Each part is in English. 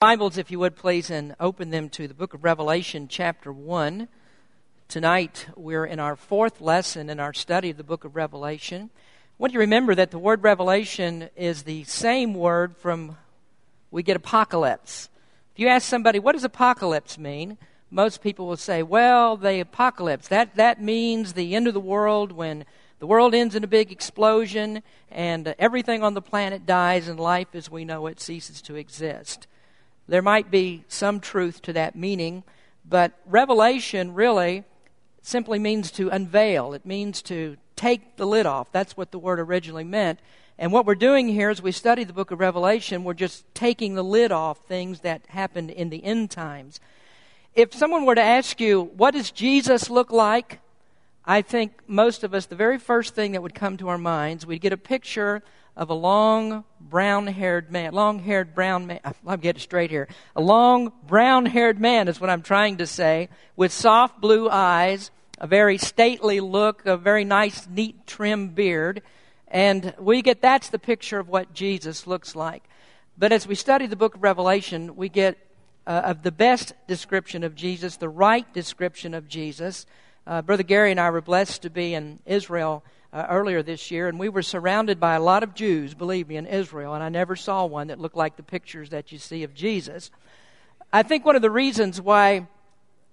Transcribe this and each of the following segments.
Bibles, if you would please, and open them to the book of Revelation, chapter 1. Tonight, we're in our fourth lesson in our study of the book of Revelation. I want you to remember that the word revelation is the same word from we get apocalypse. If you ask somebody, what does apocalypse mean? Most people will say, well, the apocalypse, that, that means the end of the world when the world ends in a big explosion and everything on the planet dies and life as we know it ceases to exist. There might be some truth to that meaning, but revelation really simply means to unveil. It means to take the lid off. That's what the word originally meant. And what we're doing here as we study the book of Revelation, we're just taking the lid off things that happened in the end times. If someone were to ask you, what does Jesus look like? I think most of us, the very first thing that would come to our minds, we'd get a picture of a long brown haired man, long haired brown man. I'm getting straight here. A long brown haired man is what I'm trying to say, with soft blue eyes, a very stately look, a very nice, neat, trim beard. And we get that's the picture of what Jesus looks like. But as we study the book of Revelation, we get uh, of the best description of Jesus, the right description of Jesus. Uh, Brother Gary and I were blessed to be in Israel uh, earlier this year, and we were surrounded by a lot of Jews, believe me, in Israel, and I never saw one that looked like the pictures that you see of Jesus. I think one of the reasons why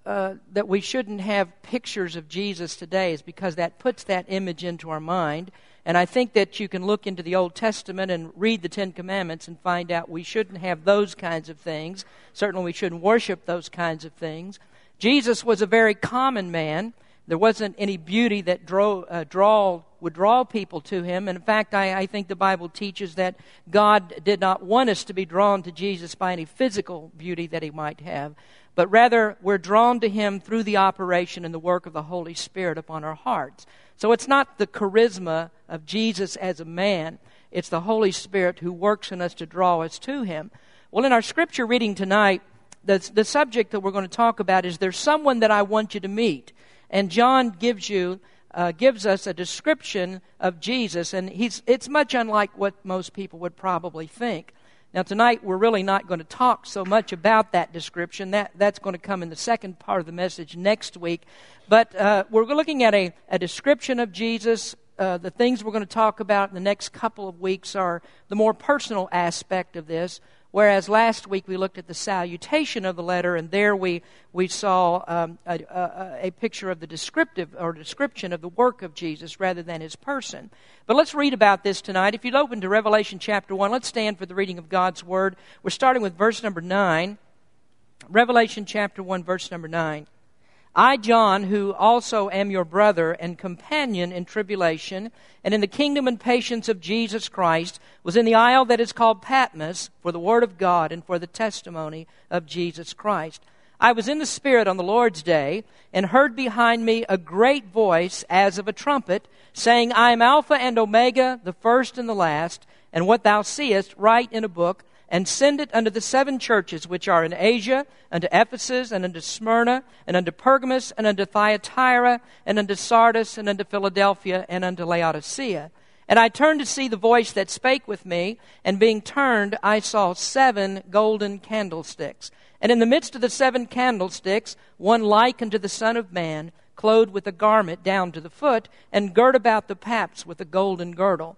uh, that we shouldn't have pictures of Jesus today is because that puts that image into our mind. And I think that you can look into the Old Testament and read the Ten Commandments and find out we shouldn't have those kinds of things. Certainly, we shouldn't worship those kinds of things. Jesus was a very common man. There wasn't any beauty that draw, uh, draw, would draw people to him. And in fact, I, I think the Bible teaches that God did not want us to be drawn to Jesus by any physical beauty that he might have, but rather we're drawn to him through the operation and the work of the Holy Spirit upon our hearts. So it's not the charisma of Jesus as a man, it's the Holy Spirit who works in us to draw us to him. Well, in our scripture reading tonight, the, the subject that we're going to talk about is there's someone that I want you to meet. And John gives you uh, gives us a description of Jesus, and he's, it's much unlike what most people would probably think. Now, tonight we're really not going to talk so much about that description. That, that's going to come in the second part of the message next week. But uh, we're looking at a, a description of Jesus. Uh, the things we're going to talk about in the next couple of weeks are the more personal aspect of this. Whereas last week we looked at the salutation of the letter, and there we, we saw um, a, a, a, picture of the descriptive or description of the work of Jesus rather than his person. But let's read about this tonight. If you'd open to Revelation chapter 1, let's stand for the reading of God's Word. We're starting with verse number 9. Revelation chapter 1, verse number 9. I, John, who also am your brother and companion in tribulation and in the kingdom and patience of Jesus Christ, was in the isle that is called Patmos for the word of God and for the testimony of Jesus Christ. I was in the Spirit on the Lord's day and heard behind me a great voice as of a trumpet saying, I am Alpha and Omega, the first and the last, and what thou seest write in a book and send it unto the seven churches which are in Asia, unto Ephesus, and unto Smyrna, and unto Pergamos, and unto Thyatira, and unto Sardis, and unto Philadelphia, and unto Laodicea. And I turned to see the voice that spake with me, and being turned, I saw seven golden candlesticks. And in the midst of the seven candlesticks, one like unto the Son of Man, clothed with a garment down to the foot, and girt about the paps with a golden girdle.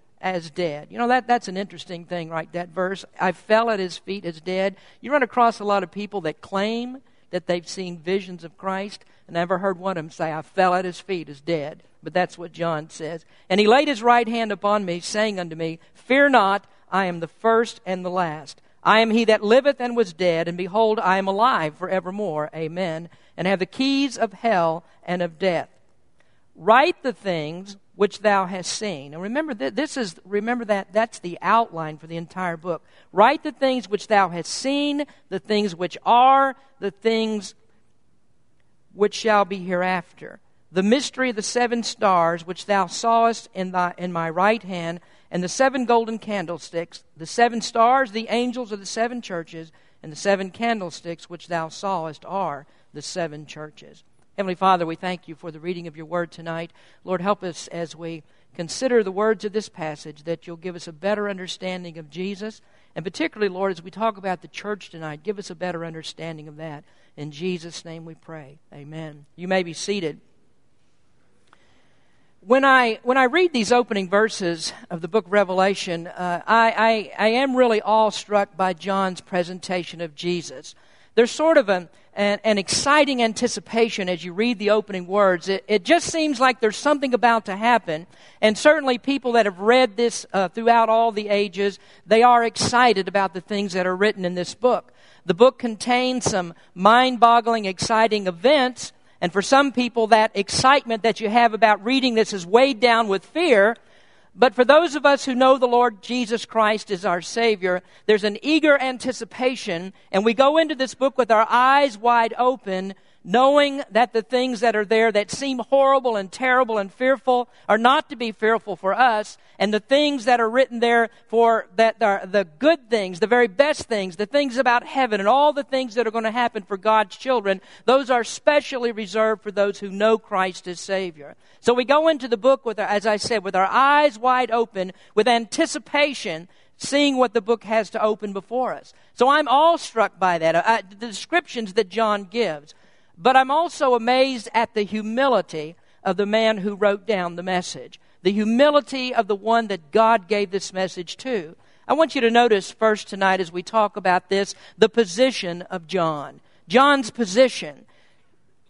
as dead. You know, that, that's an interesting thing, right? That verse. I fell at his feet as dead. You run across a lot of people that claim that they've seen visions of Christ, and never heard one of them say, I fell at his feet as dead. But that's what John says. And he laid his right hand upon me, saying unto me, Fear not, I am the first and the last. I am he that liveth and was dead, and behold, I am alive for evermore. Amen. And have the keys of hell and of death. Write the things which thou hast seen. And remember that this is remember that that's the outline for the entire book. Write the things which thou hast seen, the things which are, the things which shall be hereafter. The mystery of the seven stars which thou sawest in, thy, in my right hand, and the seven golden candlesticks, the seven stars, the angels of the seven churches, and the seven candlesticks which thou sawest are the seven churches. Heavenly Father, we thank you for the reading of your word tonight. Lord, help us as we consider the words of this passage that you'll give us a better understanding of Jesus. And particularly, Lord, as we talk about the church tonight, give us a better understanding of that. In Jesus' name we pray. Amen. You may be seated. When I, when I read these opening verses of the book of Revelation, uh, I, I, I am really awestruck by John's presentation of Jesus. There's sort of an, an, an, exciting anticipation as you read the opening words. It, it, just seems like there's something about to happen. And certainly, people that have read this uh, throughout all the ages, they are excited about the things that are written in this book. The book contains some mind boggling, exciting events. And for some people, that excitement that you have about reading this is weighed down with fear. But for those of us who know the Lord Jesus Christ as our Savior, there's an eager anticipation, and we go into this book with our eyes wide open, knowing that the things that are there that seem horrible and terrible and fearful are not to be fearful for us, and the things that are written there for that are the good things, the very best things, the things about heaven, and all the things that are going to happen for God's children, those are specially reserved for those who know Christ as Savior. So we go into the book with, our, as I said, with our eyes wide open, with anticipation seeing what the book has to open before us. So I'm all struck by that, uh, the descriptions that John gives. But I'm also amazed at the humility of the man who wrote down the message, the humility of the one that God gave this message to. I want you to notice first tonight as we talk about this the position of John. John's position.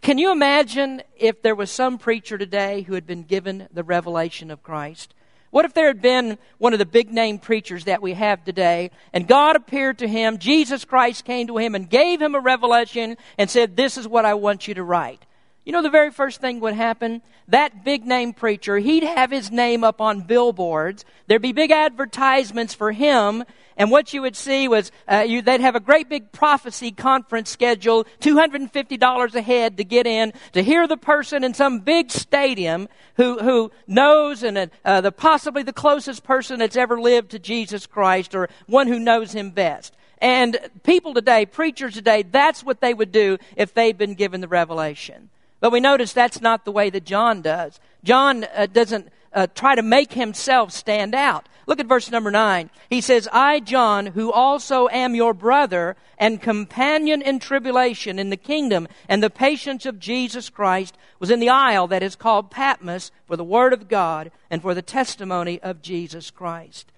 Can you imagine if there was some preacher today who had been given the revelation of Christ? What if there had been one of the big name preachers that we have today, and God appeared to him, Jesus Christ came to him and gave him a revelation and said, This is what I want you to write. You know, the very first thing would happen, that big name preacher, he'd have his name up on billboards. There'd be big advertisements for him, and what you would see was uh, you, they'd have a great big prophecy conference scheduled, $250 a head to get in, to hear the person in some big stadium who, who knows and uh, the, possibly the closest person that's ever lived to Jesus Christ or one who knows him best. And people today, preachers today, that's what they would do if they'd been given the revelation. But we notice that's not the way that John does. John uh, doesn't uh, try to make himself stand out. Look at verse number 9. He says, I, John, who also am your brother and companion in tribulation in the kingdom and the patience of Jesus Christ, was in the isle that is called Patmos for the word of God and for the testimony of Jesus Christ.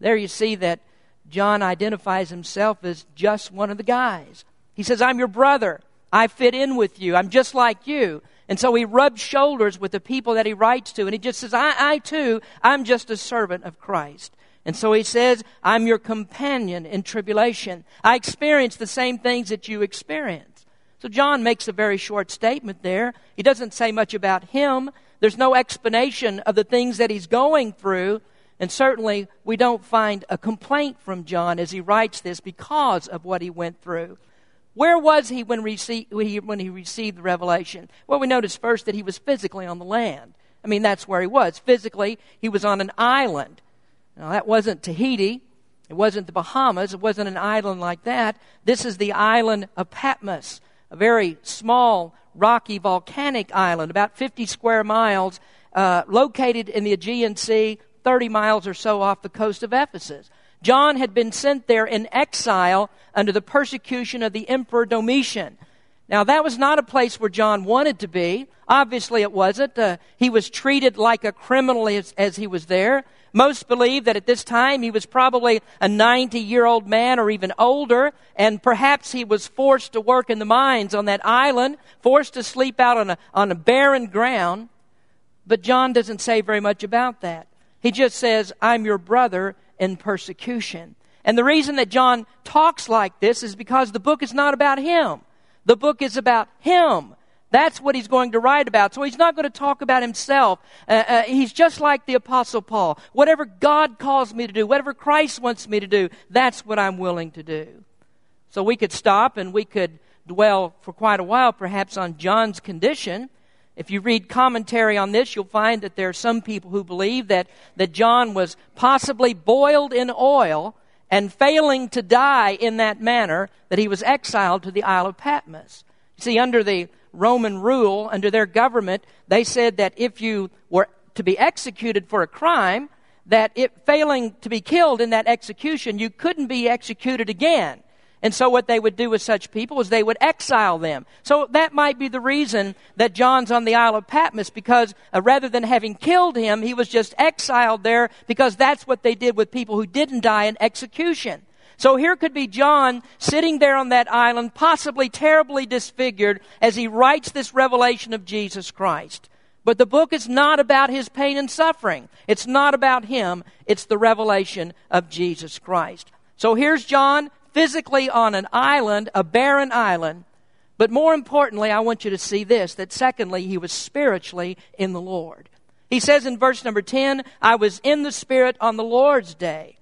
There you see that John identifies himself as just one of the guys. He says, I'm your brother. I fit in with you. I'm just like you. And so he rubs shoulders with the people that he writes to, and he just says, I, I too, I'm just a servant of Christ. And so he says, I'm your companion in tribulation. I experience the same things that you experience. So John makes a very short statement there. He doesn't say much about him. There's no explanation of the things that he's going through. And certainly, we don't find a complaint from John as he writes this because of what he went through. Where was he when, when he received the revelation? Well, we notice first that he was physically on the land. I mean, that's where he was. Physically, he was on an island. Now, that wasn't Tahiti. It wasn't the Bahamas. It wasn't an island like that. This is the island of Patmos, a very small, rocky, volcanic island, about 50 square miles, uh, located in the Aegean Sea, 30 miles or so off the coast of Ephesus. John had been sent there in exile under the persecution of the Emperor Domitian. Now, that was not a place where John wanted to be. Obviously, it wasn't. Uh, he was treated like a criminal as, as he was there. Most believe that at this time he was probably a 90 year old man or even older, and perhaps he was forced to work in the mines on that island, forced to sleep out on a, on a barren ground. But John doesn't say very much about that. He just says, I'm your brother in persecution. And the reason that John talks like this is because the book is not about him. The book is about him. That's what he's going to write about. So he's not going to talk about himself. Uh, uh, he's just like the Apostle Paul. Whatever God calls me to do, whatever Christ wants me to do, that's what I'm willing to do. So we could stop and we could dwell for quite a while, perhaps, on John's condition. If you read commentary on this, you'll find that there are some people who believe that, that John was possibly boiled in oil and failing to die in that manner, that he was exiled to the Isle of Patmos. You see, under the Roman rule, under their government, they said that if you were to be executed for a crime, that if failing to be killed in that execution, you couldn't be executed again. And so what they would do with such people is they would exile them. So that might be the reason that John's on the Isle of Patmos because uh, rather than having killed him, he was just exiled there because that's what they did with people who didn't die in execution. So here could be John sitting there on that island, possibly terribly disfigured as he writes this revelation of Jesus Christ. But the book is not about his pain and suffering. It's not about him. It's the revelation of Jesus Christ. So here's John physically on an island, a barren island. But more importantly, I want you to see this that secondly, he was spiritually in the Lord. He says in verse number 10, I was in the Spirit on the Lord's day.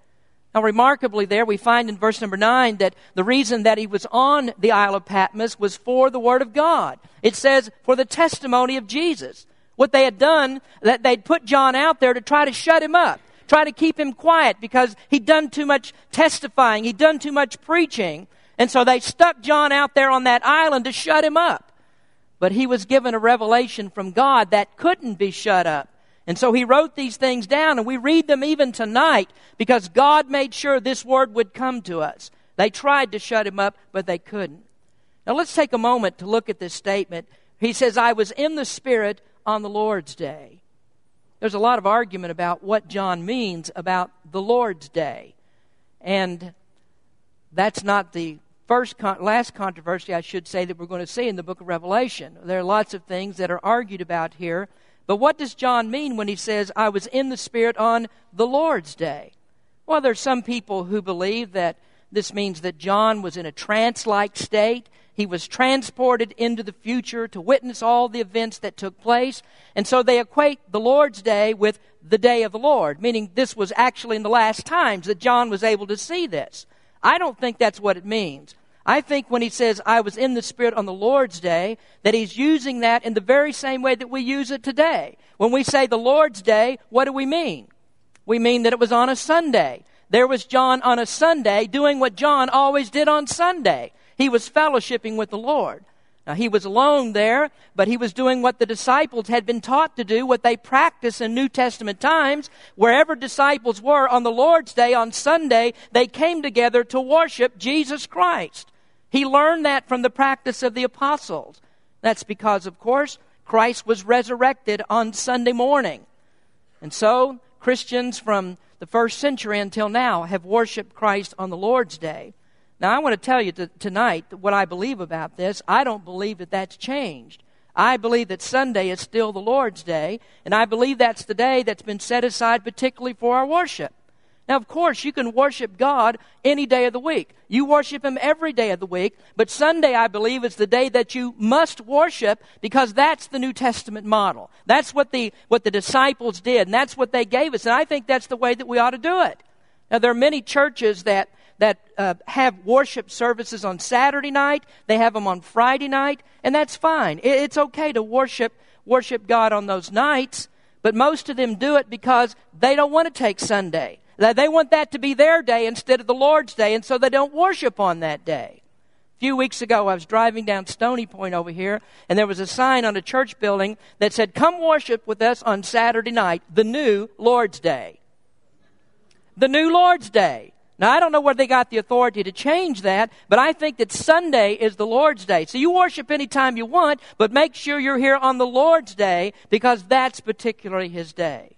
Now, remarkably, there we find in verse number 9 that the reason that he was on the Isle of Patmos was for the Word of God. It says, for the testimony of Jesus. What they had done, that they'd put John out there to try to shut him up try to keep him quiet because he'd done too much testifying, he'd done too much preaching. And so they stuck John out there on that island to shut him up. But he was given a revelation from God that couldn't be shut up. And so he wrote these things down, and we read them even tonight because God made sure this word would come to us. They tried to shut him up, but they couldn't. Now let's take a moment to look at this statement. He says, I was in the Spirit on the Lord's day there's a lot of argument about what John means about the Lord's Day. And that's not the first con- last controversy I should say that we're going to see in the book of Revelation. There are lots of things that are argued about here. But what does John mean when he says, I was in the Spirit on the Lord's Day? Well, there's some people who believe that this means that John was in a trance like state he was transported into the future to witness all the events that took place. And so they equate the Lord's Day with the day of the Lord, meaning this was actually in the last times that John was able to see this. I don't think that's what it means. I think when he says, I was in the Spirit on the Lord's Day, that he's using that in the very same way that we use it today. When we say the Lord's Day, what do we mean? We mean that it was on a Sunday. There was John on a Sunday doing what John always did on Sunday. He was fellowshipping with the Lord. Now, he was alone there, but he was doing what the disciples had been taught to do, what they practiced in New Testament times. Wherever disciples were on the Lord's Day, on Sunday, they came together to worship Jesus Christ. He learned that from the practice of the apostles. That's because, of course, Christ was resurrected on Sunday morning. And so, Christians from the first century until now have worshiped Christ on the Lord's Day. Now, I want to tell you to, tonight what I believe about this. I don't believe that that's changed. I believe that Sunday is still the Lord's day, and I believe that's the day that's been set aside particularly for our worship. Now, of course, you can worship God any day of the week. You worship Him every day of the week, but Sunday, I believe, is the day that you must worship because that's the New Testament model. That's what the, what the disciples did, and that's what they gave us, and I think that's the way that we ought to do it. Now, there are many churches that that uh, have worship services on Saturday night. They have them on Friday night, and that's fine. It's okay to worship worship God on those nights, but most of them do it because they don't want to take Sunday. They want that to be their day instead of the Lord's day, and so they don't worship on that day. A few weeks ago, I was driving down Stony Point over here, and there was a sign on a church building that said, Come worship with us on Saturday night, the new Lord's Day. The new Lord's Day. Now, I don't know where they got the authority to change that, but I think that Sunday is the Lord's Day. So you worship anytime you want, but make sure you're here on the Lord's Day because that's particularly His day.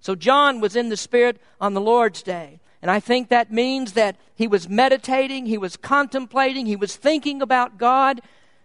So John was in the Spirit on the Lord's Day. And I think that means that he was meditating, he was contemplating, he was thinking about God.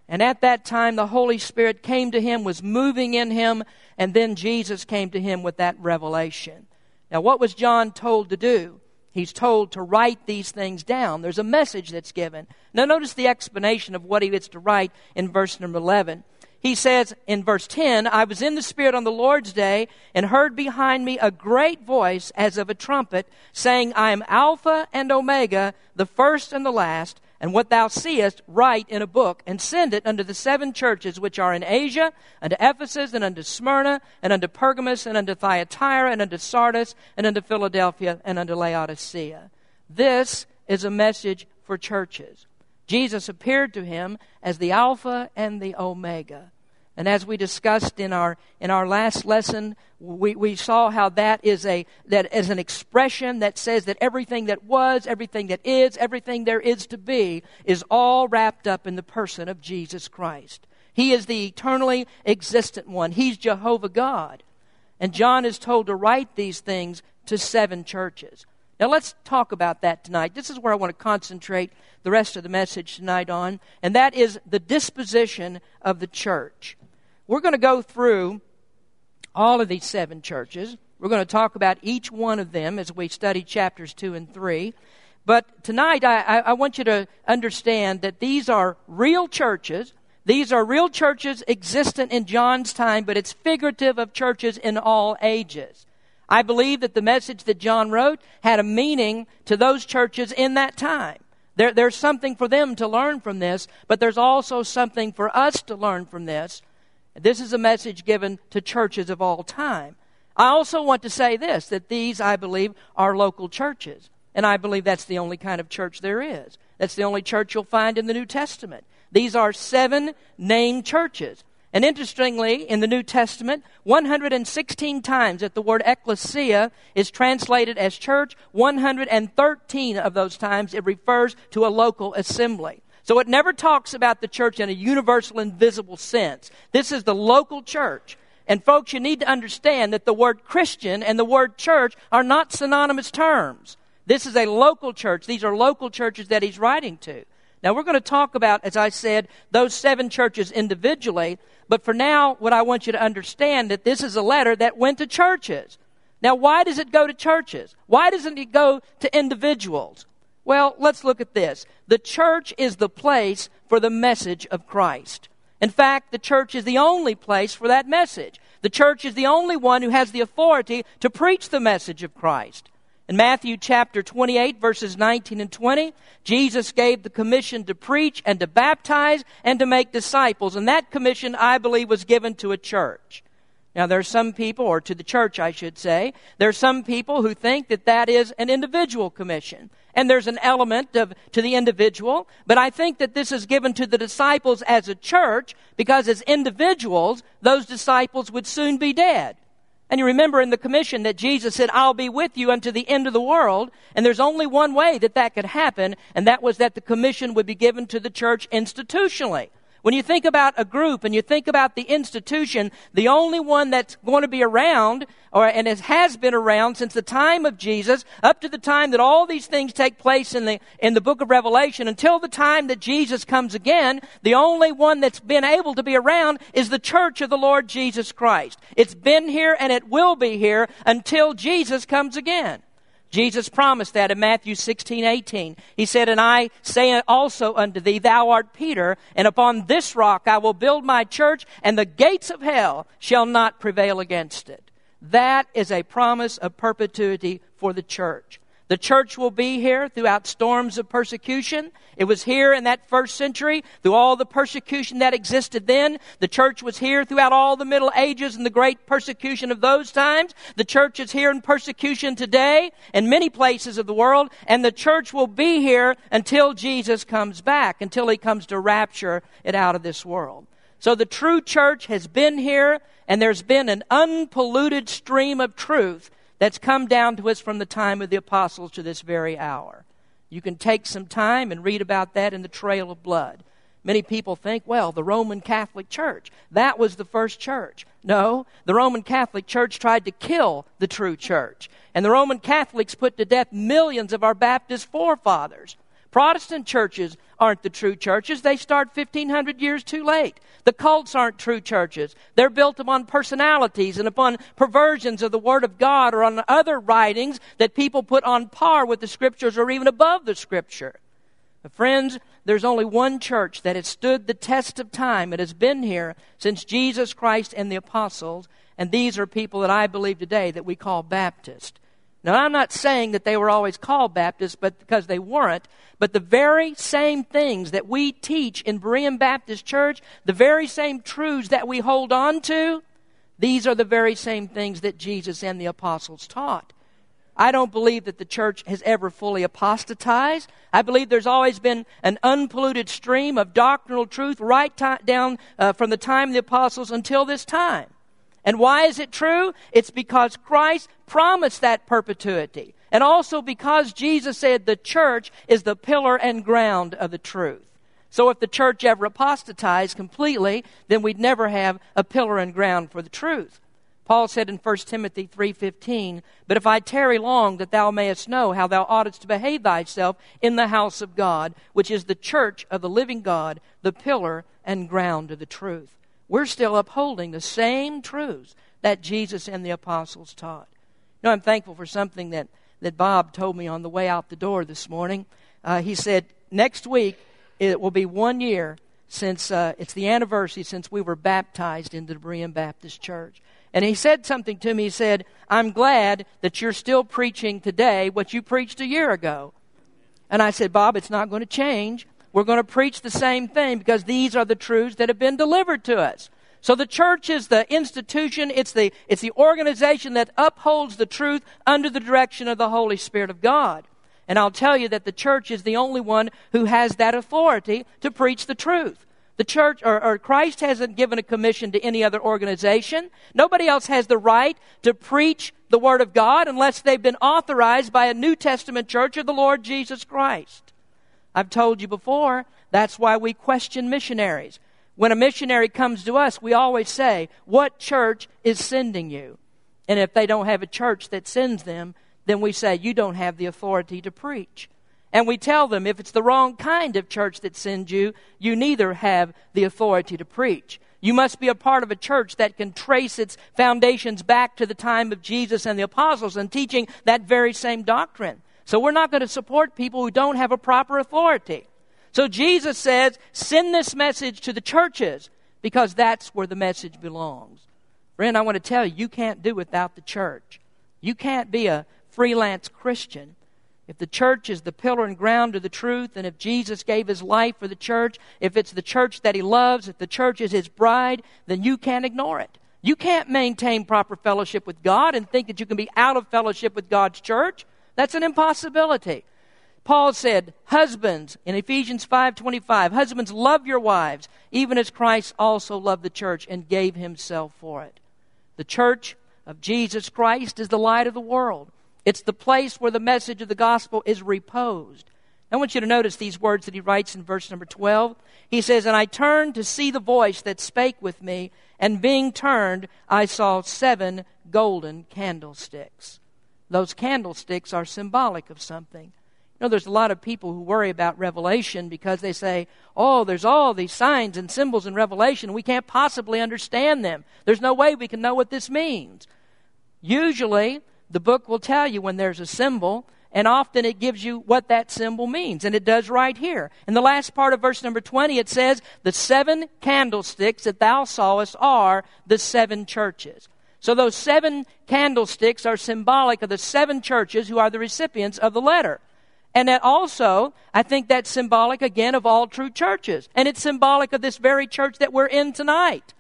And at that time, the Holy Spirit came to him, was moving in him, and then Jesus came to him with that revelation. Now, what was John told to do? He's told to write these things down. There's a message that's given. Now, notice the explanation of what he gets to write in verse number 11. He says in verse 10, I was in the Spirit on the Lord's day and heard behind me a great voice as of a trumpet saying, I am Alpha and Omega, the first and the last, and what thou seest write in a book, and send it unto the seven churches which are in Asia, unto Ephesus, and unto Smyrna, and unto Pergamos, and unto Thyatira, and unto Sardis, and unto Philadelphia, and unto Laodicea. This is a message for churches. Jesus appeared to him as the Alpha and the Omega. And as we discussed in our, in our last lesson, we, we saw how that is, a, that is an expression that says that everything that was, everything that is, everything there is to be is all wrapped up in the person of Jesus Christ. He is the eternally existent one. He's Jehovah God. And John is told to write these things to seven churches. Now let's talk about that tonight. This is where I want to concentrate the rest of the message tonight on, and that is the disposition of the church. We're going to go through all of these seven churches. We're going to talk about each one of them as we study chapters 2 and 3. But tonight, I, I, want you to understand that these are real churches. These are real churches existent in John's time, but it's figurative of churches in all ages. I believe that the message that John wrote had a meaning to those churches in that time. There, there's something for them to learn from this, but there's also something for us to learn from this this is a message given to churches of all time. I also want to say this that these, I believe, are local churches. And I believe that's the only kind of church there is. That's the only church you'll find in the New Testament. These are seven named churches. And interestingly, in the New Testament, 116 times that the word ecclesia is translated as church, 113 of those times it refers to a local assembly. So it never talks about the church in a universal, invisible sense. This is the local church. And folks, you need to understand that the word Christian and the word church are not synonymous terms. This is a local church. These are local churches that he's writing to. Now, we're going to talk about, as I said, those seven churches individually. But for now, what I want you to understand that this is a letter that went to churches. Now, why does it go to churches? Why doesn't it go to individuals? Well, let's look at this. The church is the place for the message of Christ. In fact, the church is the only place for that message. The church is the only one who has the authority to preach the message of Christ. In Matthew chapter 28, verses 19 and 20, Jesus gave the commission to preach and to baptize and to make disciples. And that commission, I believe, was given to a church. Now, there are some people, or to the church, I should say, there are some people who think that that is an individual commission. And there's an element of, to the individual, but I think that this is given to the disciples as a church because as individuals, those disciples would soon be dead. And you remember in the commission that Jesus said, I'll be with you unto the end of the world. And there's only one way that that could happen, and that was that the commission would be given to the church institutionally. When you think about a group and you think about the institution, the only one that's going to be around, or, and it has been around since the time of Jesus, up to the time that all these things take place in the, in the book of Revelation, until the time that Jesus comes again, the only one that's been able to be around is the church of the Lord Jesus Christ. It's been here and it will be here until Jesus comes again. Jesus promised that in Matthew 16, 18. He said, And I say also unto thee, Thou art Peter, and upon this rock I will build my church, and the gates of hell shall not prevail against it. That is a promise of perpetuity for the church. The church will be here throughout storms of persecution. It was here in that first century through all the persecution that existed then. The church was here throughout all the Middle Ages and the great persecution of those times. The church is here in persecution today in many places of the world. And the church will be here until Jesus comes back, until he comes to rapture it out of this world. So the true church has been here and there's been an unpolluted stream of truth that's come down to us from the time of the apostles to this very hour. You can take some time and read about that in the Trail of Blood. Many people think, well, the Roman Catholic Church, that was the first church. No, the Roman Catholic Church tried to kill the true church. And the Roman Catholics put to death millions of our Baptist forefathers. Protestant churches aren't the true churches. They start 1500 years too late. The cults aren't true churches. They're built upon personalities and upon perversions of the Word of God or on other writings that people put on par with the Scriptures or even above the Scripture. Friends, there's only one church that has stood the test of time. It has been here since Jesus Christ and the apostles. And these are people that I believe today that we call Baptist. Now, I'm not saying that they were always called Baptists, but because they weren't. But the very same things that we teach in Berean Baptist Church, the very same truths that we hold on to, these are the very same things that Jesus and the apostles taught. I don't believe that the church has ever fully apostatized. I believe there's always been an unpolluted stream of doctrinal truth right t- down uh, from the time of the apostles until this time. And why is it true? It's because Christ promised that perpetuity. And also because Jesus said the church is the pillar and ground of the truth. So if the church ever apostatized completely, then we'd never have a pillar and ground for the truth. Paul said in 1 Timothy 3:15, "But if I tarry long that thou mayest know how thou oughtest to behave thyself in the house of God, which is the church of the living God, the pillar and ground of the truth." We're still upholding the same truths that Jesus and the apostles taught. You know, I'm thankful for something that, that Bob told me on the way out the door this morning. Uh, he said, next week it will be one year since uh, it's the anniversary since we were baptized into the Berean Baptist Church. And he said something to me. He said, I'm glad that you're still preaching today what you preached a year ago. And I said, Bob, it's not going to change. We're going to preach the same thing because these are the truths that have been delivered to us. So the church is the institution, it's the, it's the organization that upholds the truth under the direction of the Holy Spirit of God. And I'll tell you that the church is the only one who has that authority to preach the truth. The church or, or, Christ hasn't given a commission to any other organization. Nobody else has the right to preach the Word of God unless they've been authorized by a New Testament church of the Lord Jesus Christ. I've told you before, that's why we question missionaries. When a missionary comes to us, we always say, What church is sending you? And if they don't have a church that sends them, then we say, You don't have the authority to preach. And we tell them if it's the wrong kind of church that sends you, you neither have the authority to preach. You must be a part of a church that can trace its foundations back to the time of Jesus and the apostles and teaching that very same doctrine. So we're not going to support people who don't have a proper authority. So Jesus says, send this message to the churches because that's where the message belongs. Friend, I want to tell you, you can't do without the church. You can't be a freelance Christian if the church is the pillar and ground of the truth, and if Jesus gave his life for the church, if it's the church that he loves, if the church is his bride, then you can't ignore it. You can't maintain proper fellowship with God and think that you can be out of fellowship with God's church. That's an impossibility. Paul said, "Husbands in Ephesians 5:25, husbands love your wives, even as Christ also loved the church and gave himself for it." The church of Jesus Christ is the light of the world. It's the place where the message of the gospel is reposed. I want you to notice these words that he writes in verse number 12. He says, And I turned to see the voice that spake with me, and being turned, I saw seven golden candlesticks. Those candlesticks are symbolic of something. You know, there's a lot of people who worry about Revelation because they say, oh, there's all these signs and symbols in Revelation. We can't possibly understand them. There's no way we can know what this means. Usually, the book will tell you when there's a symbol, and often it gives you what that symbol means. And it does right here. In the last part of verse number 20, it says, The seven candlesticks that thou sawest are the seven churches. So those seven candlesticks are symbolic of the seven churches who are the recipients of the letter. And that also, I think that's symbolic again of all true churches. And it's symbolic of this very church that we're in tonight.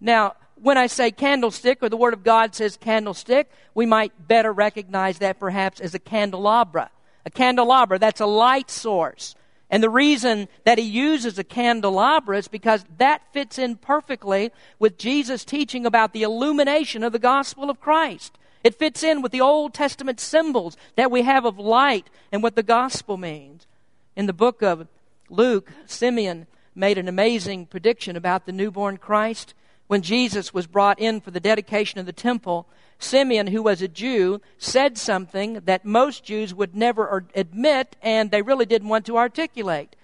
Now, when I say candlestick, or the Word of God says candlestick, we might better recognize that perhaps as a candelabra. A candelabra, that's a light source. And the reason that he uses a candelabra is because that fits in perfectly with Jesus' teaching about the illumination of the gospel of Christ. It fits in with the Old Testament symbols that we have of light and what the gospel means. In the book of Luke, Simeon made an amazing prediction about the newborn Christ when Jesus was brought in for the dedication of the temple, Simeon, who was a Jew, said something that most Jews would never admit and they really didn't want to articulate.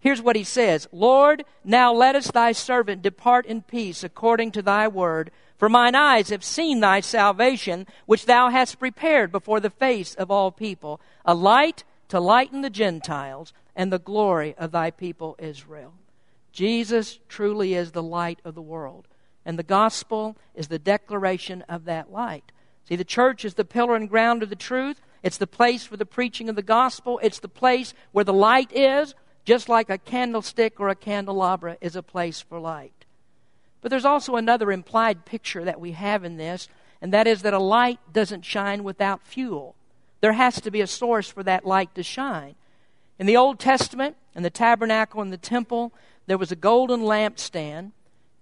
Here's what he says Lord, now lettest thy servant depart in peace according to thy word. For mine eyes have seen thy salvation, which thou hast prepared before the face of all people, a light to lighten the Gentiles and the glory of thy people Israel. Jesus truly is the light of the world. And the gospel is the declaration of that light. See, the church is the pillar and ground of the truth. It's the place for the preaching of the gospel. It's the place where the light is, just like a candlestick or a candelabra is a place for light. But there's also another implied picture that we have in this, and that is that a light doesn't shine without fuel. There has to be a source for that light to shine. In the Old Testament, in the tabernacle and the temple, there was a golden lampstand.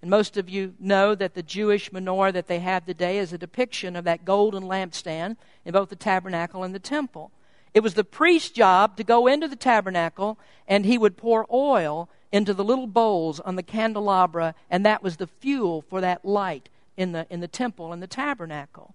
And most of you know that the Jewish menorah that they have today is a depiction of that golden lampstand in both the tabernacle and the temple. It was the priest's job to go into the tabernacle and he would pour oil into the little bowls on the candelabra, and that was the fuel for that light in the, in the temple and the tabernacle.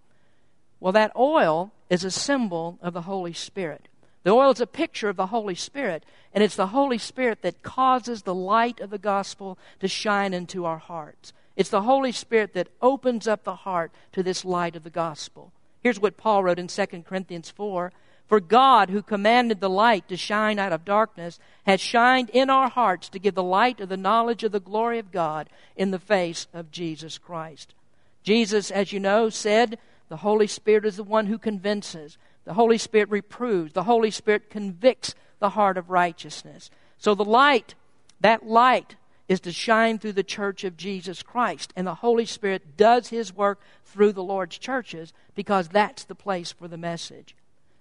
Well, that oil is a symbol of the Holy Spirit. The oil is a picture of the Holy Spirit, and it's the Holy Spirit that causes the light of the gospel to shine into our hearts. It's the Holy Spirit that opens up the heart to this light of the gospel. Here's what Paul wrote in 2 Corinthians 4 For God, who commanded the light to shine out of darkness, has shined in our hearts to give the light of the knowledge of the glory of God in the face of Jesus Christ. Jesus, as you know, said, The Holy Spirit is the one who convinces. The Holy Spirit reproves. The Holy Spirit convicts the heart of righteousness. So the light, that light, is to shine through the church of Jesus Christ. And the Holy Spirit does His work through the Lord's churches because that's the place for the message.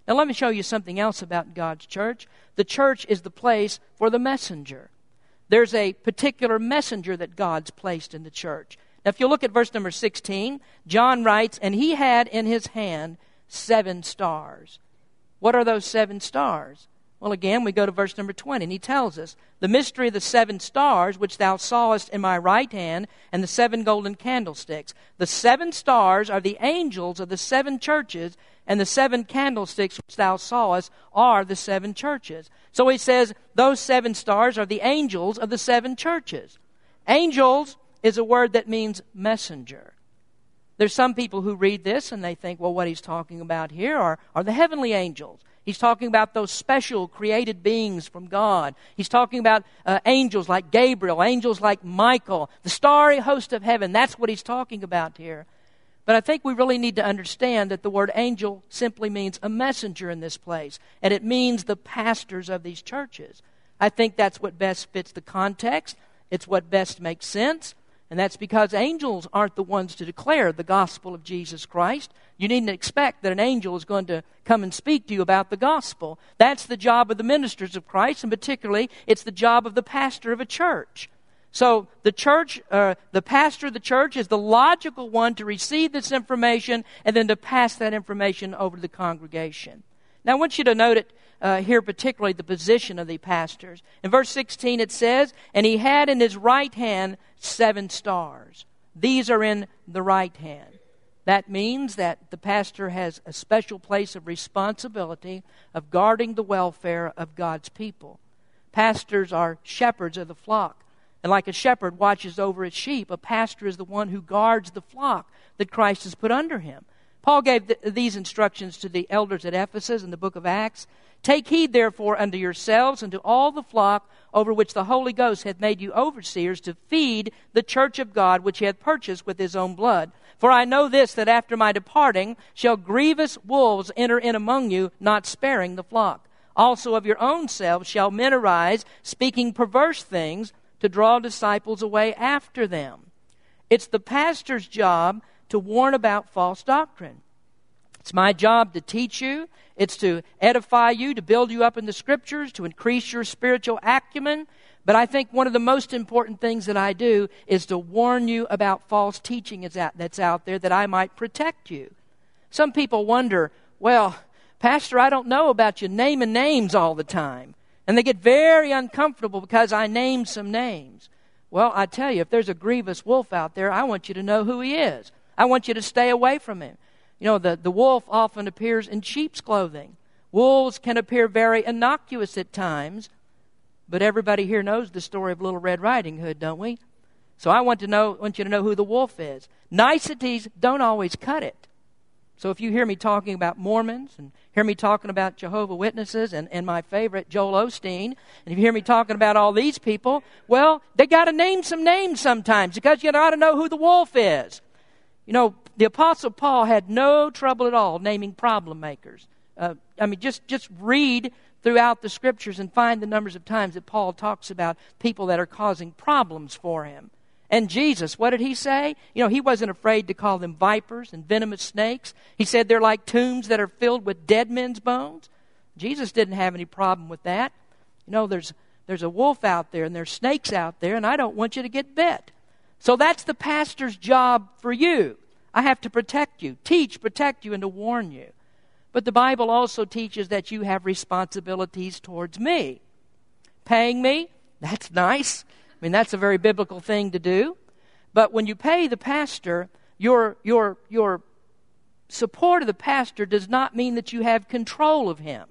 Now, let me show you something else about God's church. The church is the place for the messenger. There's a particular messenger that God's placed in the church. Now, if you look at verse number 16, John writes, And he had in his hand seven stars. What are those seven stars? Well, again, we go to verse number 20, and he tells us the mystery of the seven stars which thou sawest in my right hand, and the seven golden candlesticks. The seven stars are the angels of the seven churches, and the seven candlesticks which thou sawest are the seven churches. So he says those seven stars are the angels of the seven churches. Angels is a word that means messenger. There's some people who read this and they think, well, what he's talking about here are, are the heavenly angels. He's talking about those special created beings from God. He's talking about uh, angels like Gabriel, angels like Michael, the starry host of heaven. That's what he's talking about here. But I think we really need to understand that the word angel simply means a messenger in this place, and it means the pastors of these churches. I think that's what best fits the context. It's what best makes sense. And that's because angels aren't the ones to declare the gospel of Jesus Christ. You needn't expect that an angel is going to come and speak to you about the gospel. That's the job of the ministers of Christ, and particularly, it's the job of the pastor of a church. So the church, uh, the pastor of the church is the logical one to receive this information and then to pass that information over to the congregation. Now I want you to note it uh, here, particularly the position of the pastors. In verse 16 it says, And he had in his right hand seven stars. These are in the right hand. That means that the pastor has a special place of responsibility of guarding the welfare of God's people. Pastors are shepherds of the flock. And like a shepherd watches over his sheep, a pastor is the one who guards the flock that Christ has put under him. Paul gave th- these instructions to the elders at Ephesus in the book of Acts. Take heed, therefore, unto yourselves and to all the flock over which the Holy Ghost hath made you overseers to feed the church of God which he hath purchased with his own blood. For I know this, that after my departing shall grievous wolves enter in among you, not sparing the flock. Also of your own selves shall men arise, speaking perverse things, to draw disciples away after them. It's the pastor's job to warn about false doctrine. It's my job to teach you. It's to edify you, to build you up in the scriptures, to increase your spiritual acumen. But I think one of the most important things that I do is to warn you about false teaching that's out there that I might protect you. Some people wonder, well, Pastor, I don't know about you naming names all the time. And they get very uncomfortable because I name some names. Well, I tell you, if there's a grievous wolf out there, I want you to know who he is. I want you to stay away from him. You know, the, the wolf often appears in sheep's clothing. Wolves can appear very innocuous at times, but everybody here knows the story of Little Red Riding Hood, don't we? So I want to know want you to know who the wolf is. Niceties don't always cut it. So if you hear me talking about Mormons and hear me talking about Jehovah Witnesses and, and my favorite Joel Osteen, and if you hear me talking about all these people, well, they got to name some names sometimes because you got to know who the wolf is. You know, the Apostle Paul had no trouble at all naming problem makers. Uh, I mean, just, just read throughout the scriptures and find the numbers of times that Paul talks about people that are causing problems for him. And Jesus, what did he say? You know, he wasn't afraid to call them vipers and venomous snakes. He said they're like tombs that are filled with dead men's bones. Jesus didn't have any problem with that. You know, there's, there's a wolf out there and there's snakes out there, and I don't want you to get bit. So that's the pastor's job for you. I have to protect you, teach, protect you, and to warn you. But the Bible also teaches that you have responsibilities towards me. Paying me, that's nice. I mean, that's a very biblical thing to do. But when you pay the pastor, your, your, your support of the pastor does not mean that you have control of him.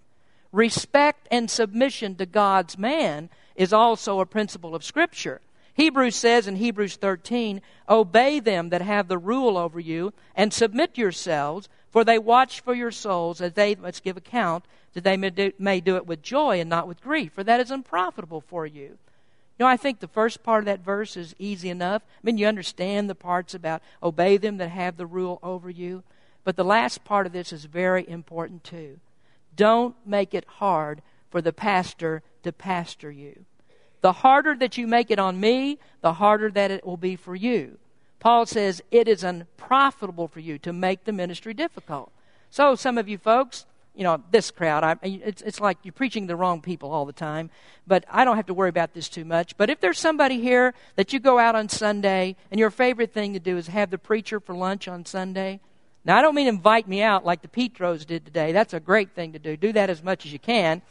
Respect and submission to God's man is also a principle of Scripture. Hebrews says in Hebrews 13, Obey them that have the rule over you, and submit yourselves, for they watch for your souls as they must give account, that they may do, may do it with joy and not with grief, for that is unprofitable for you. You know, I think the first part of that verse is easy enough. I mean, you understand the parts about obey them that have the rule over you. But the last part of this is very important too. Don't make it hard for the pastor to pastor you. The harder that you make it on me, the harder that it will be for you. Paul says it is unprofitable for you to make the ministry difficult. So, some of you folks, you know, this crowd, I, it's, it's like you're preaching the wrong people all the time, but I don't have to worry about this too much. But if there's somebody here that you go out on Sunday and your favorite thing to do is have the preacher for lunch on Sunday, now, I don't mean invite me out like the Petros did today. That's a great thing to do. Do that as much as you can.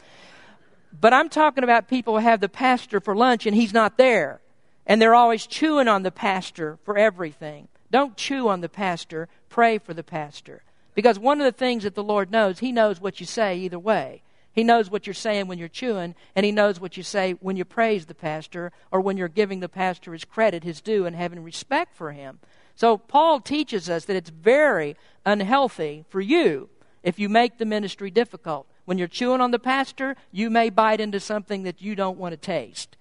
But I'm talking about people who have the pastor for lunch and he's not there. And they're always chewing on the pastor for everything. Don't chew on the pastor, pray for the pastor. Because one of the things that the Lord knows, He knows what you say either way. He knows what you're saying when you're chewing, and He knows what you say when you praise the pastor or when you're giving the pastor his credit, his due, and having respect for him. So Paul teaches us that it's very unhealthy for you if you make the ministry difficult. When you're chewing on the pastor, you may bite into something that you don't want to taste.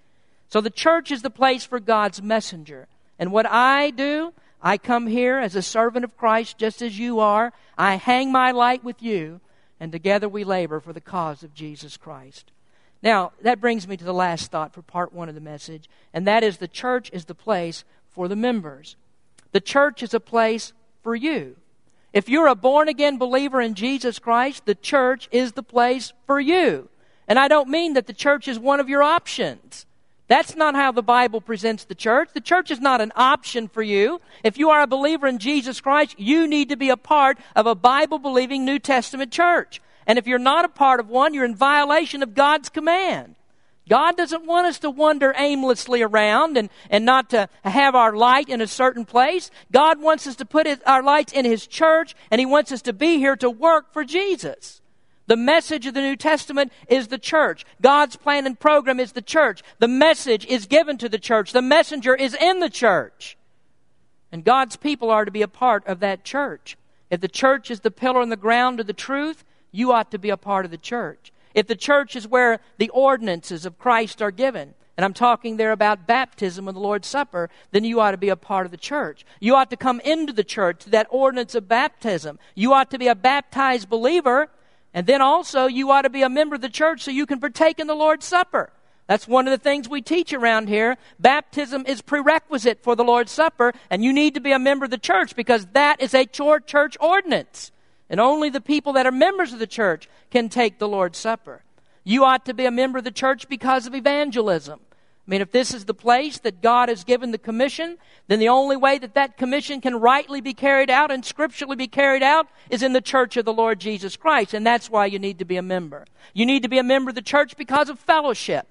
So the church is the place for God's messenger. And what I do, I come here as a servant of Christ just as you are. I hang my light with you, and together we labor for the cause of Jesus Christ. Now, that brings me to the last thought for part one of the message, and that is the church is the place for the members. The church is a place for you. If you're a born again believer in Jesus Christ, the church is the place for you. And I don't mean that the church is one of your options. That's not how the Bible presents the church. The church is not an option for you. If you are a believer in Jesus Christ, you need to be a part of a Bible believing New Testament church. And if you're not a part of one, you're in violation of God's command. God doesn't want us to wander aimlessly around and, and not to have our light in a certain place. God wants us to put his, our lights in His church, and He wants us to be here to work for Jesus. The message of the New Testament is the church. God's plan and program is the church. The message is given to the church. The messenger is in the church. And God's people are to be a part of that church. If the church is the pillar and the ground of the truth, you ought to be a part of the church. If the church is where the ordinances of Christ are given, and I'm talking there about baptism and the Lord's Supper, then you ought to be a part of the church. You ought to come into the church to that ordinance of baptism. You ought to be a baptized believer, and then also you ought to be a member of the church so you can partake in the Lord's Supper. That's one of the things we teach around here. Baptism is prerequisite for the Lord's Supper, and you need to be a member of the church because that is a church ordinance. And only the people that are members of the church can take the Lord's Supper. You ought to be a member of the church because of evangelism. I mean, if this is the place that God has given the commission, then the only way that that commission can rightly be carried out and scripturally be carried out is in the church of the Lord Jesus Christ. And that's why you need to be a member. You need to be a member of the church because of fellowship.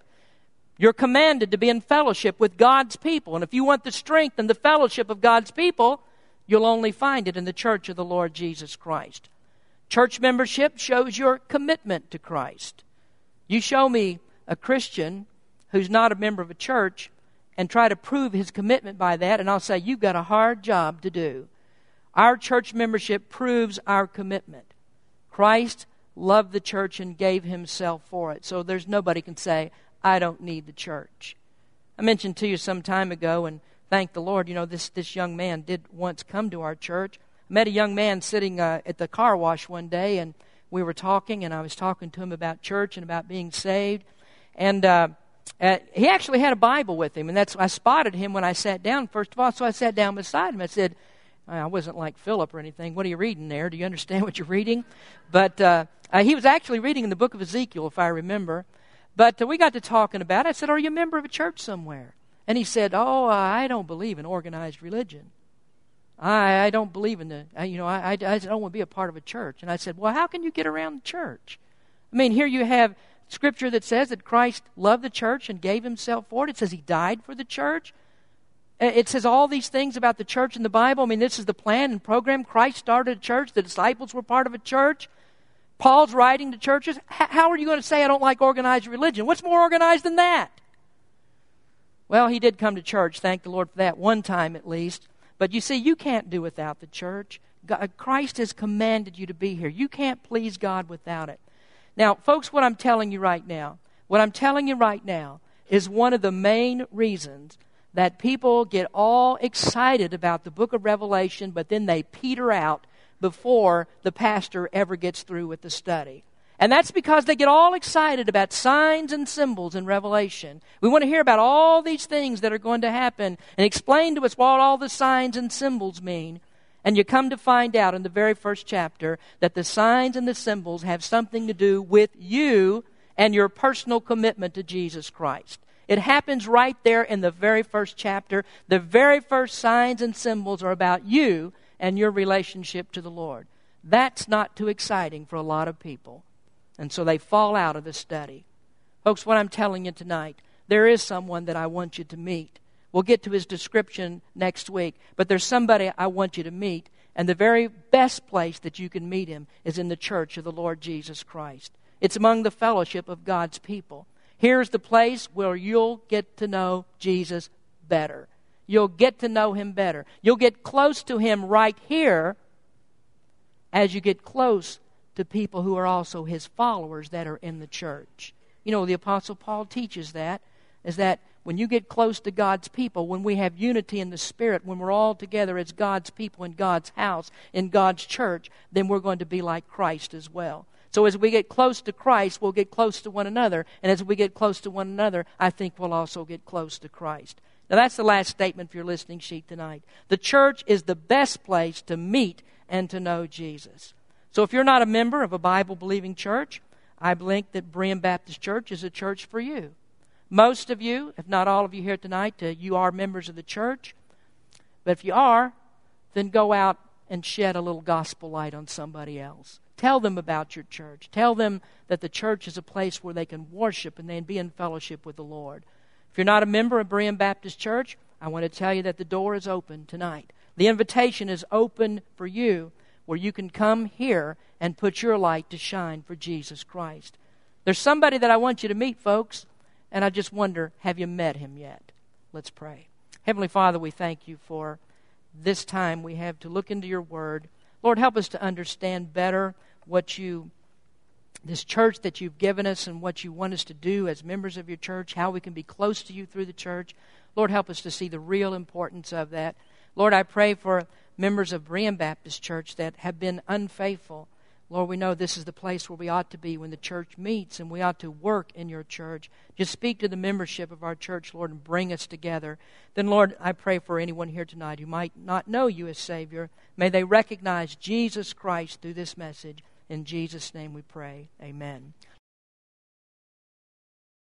You're commanded to be in fellowship with God's people. And if you want the strength and the fellowship of God's people, You'll only find it in the church of the Lord Jesus Christ. Church membership shows your commitment to Christ. You show me a Christian who's not a member of a church and try to prove his commitment by that, and I'll say, You've got a hard job to do. Our church membership proves our commitment. Christ loved the church and gave himself for it. So there's nobody can say, I don't need the church. I mentioned to you some time ago, and thank the Lord, you know, this, this young man did once come to our church. I met a young man sitting uh, at the car wash one day, and we were talking, and I was talking to him about church and about being saved. And uh, uh, he actually had a Bible with him, and that's I spotted him when I sat down. First of all, so I sat down beside him. I said, I wasn't like Philip or anything. What are you reading there? Do you understand what you're reading? But uh, uh, he was actually reading in the book of Ezekiel, if I remember. But uh, we got to talking about it. I said, Are you a member of a church somewhere? And he said, Oh, I don't believe in organized religion. I, I don't believe in the, you know, I, I, I don't want to be a part of a church. And I said, Well, how can you get around the church? I mean, here you have scripture that says that Christ loved the church and gave himself for it. It says he died for the church. It says all these things about the church in the Bible. I mean, this is the plan and program. Christ started a church, the disciples were part of a church. Paul's writing to churches. How are you going to say I don't like organized religion? What's more organized than that? Well, he did come to church, thank the Lord for that, one time at least. But you see, you can't do without the church. God, uh, Christ has commanded you to be here. You can't please God without it. Now, folks, what I'm telling you right now, what I'm telling you right now is one of the main reasons that people get all excited about the book of Revelation, but then they peter out before the pastor ever gets through with the study. And that's because they get all excited about signs and symbols in Revelation. We want to hear about all these things that are going to happen and explain to us what all the signs and symbols mean. And you come to find out in the very first chapter that the signs and the symbols have something to do with you and your personal commitment to Jesus Christ. It happens right there in the very first chapter. The very first signs and symbols are about you and your relationship to the Lord. That's not too exciting for a lot of people. And so they fall out of the study. Folks, what I'm telling you tonight, there is someone that I want you to meet. We'll get to his description next week. But there's somebody I want you to meet. And the very best place that you can meet him is in the church of the Lord Jesus Christ. It's among the fellowship of God's people. Here's the place where you'll get to know Jesus better. You'll get to know him better. You'll get close to him right here as you get close to people who are also his followers that are in the church. You know, the Apostle Paul teaches that, is that when you get close to God's people, when we have unity in the Spirit, when we're all together as God's people in God's house, in God's church, then we're going to be like Christ as well. So as we get close to Christ, we'll get close to one another. And as we get close to one another, I think we'll also get close to Christ. Now, that's the last statement for your listening sheet tonight. The church is the best place to meet and to know Jesus. So if you're not a member of a Bible believing church, I believe that Berean Baptist Church is a church for you. Most of you, if not all of you here tonight, uh, you are members of the church. But if you are, then go out and shed a little gospel light on somebody else. Tell them about your church. Tell them that the church is a place where they can worship and then be in fellowship with the Lord. If you're not a member of Berean Baptist Church, I want to tell you that the door is open tonight. The invitation is open for you where you can come here and put your light to shine for Jesus Christ. There's somebody that I want you to meet, folks. And I just wonder have you met him yet? Let's pray. Heavenly Father, we thank you for this time we have to look into your word. Lord, help us to understand better what you, this church that you've given us, and what you want us to do as members of your church, how we can be close to you through the church. Lord, help us to see the real importance of that. Lord, I pray for members of Berean Baptist Church that have been unfaithful. Lord, we know this is the place where we ought to be when the church meets, and we ought to work in your church. Just speak to the membership of our church, Lord, and bring us together. Then, Lord, I pray for anyone here tonight who might not know you as Savior. May they recognize Jesus Christ through this message. In Jesus' name we pray. Amen.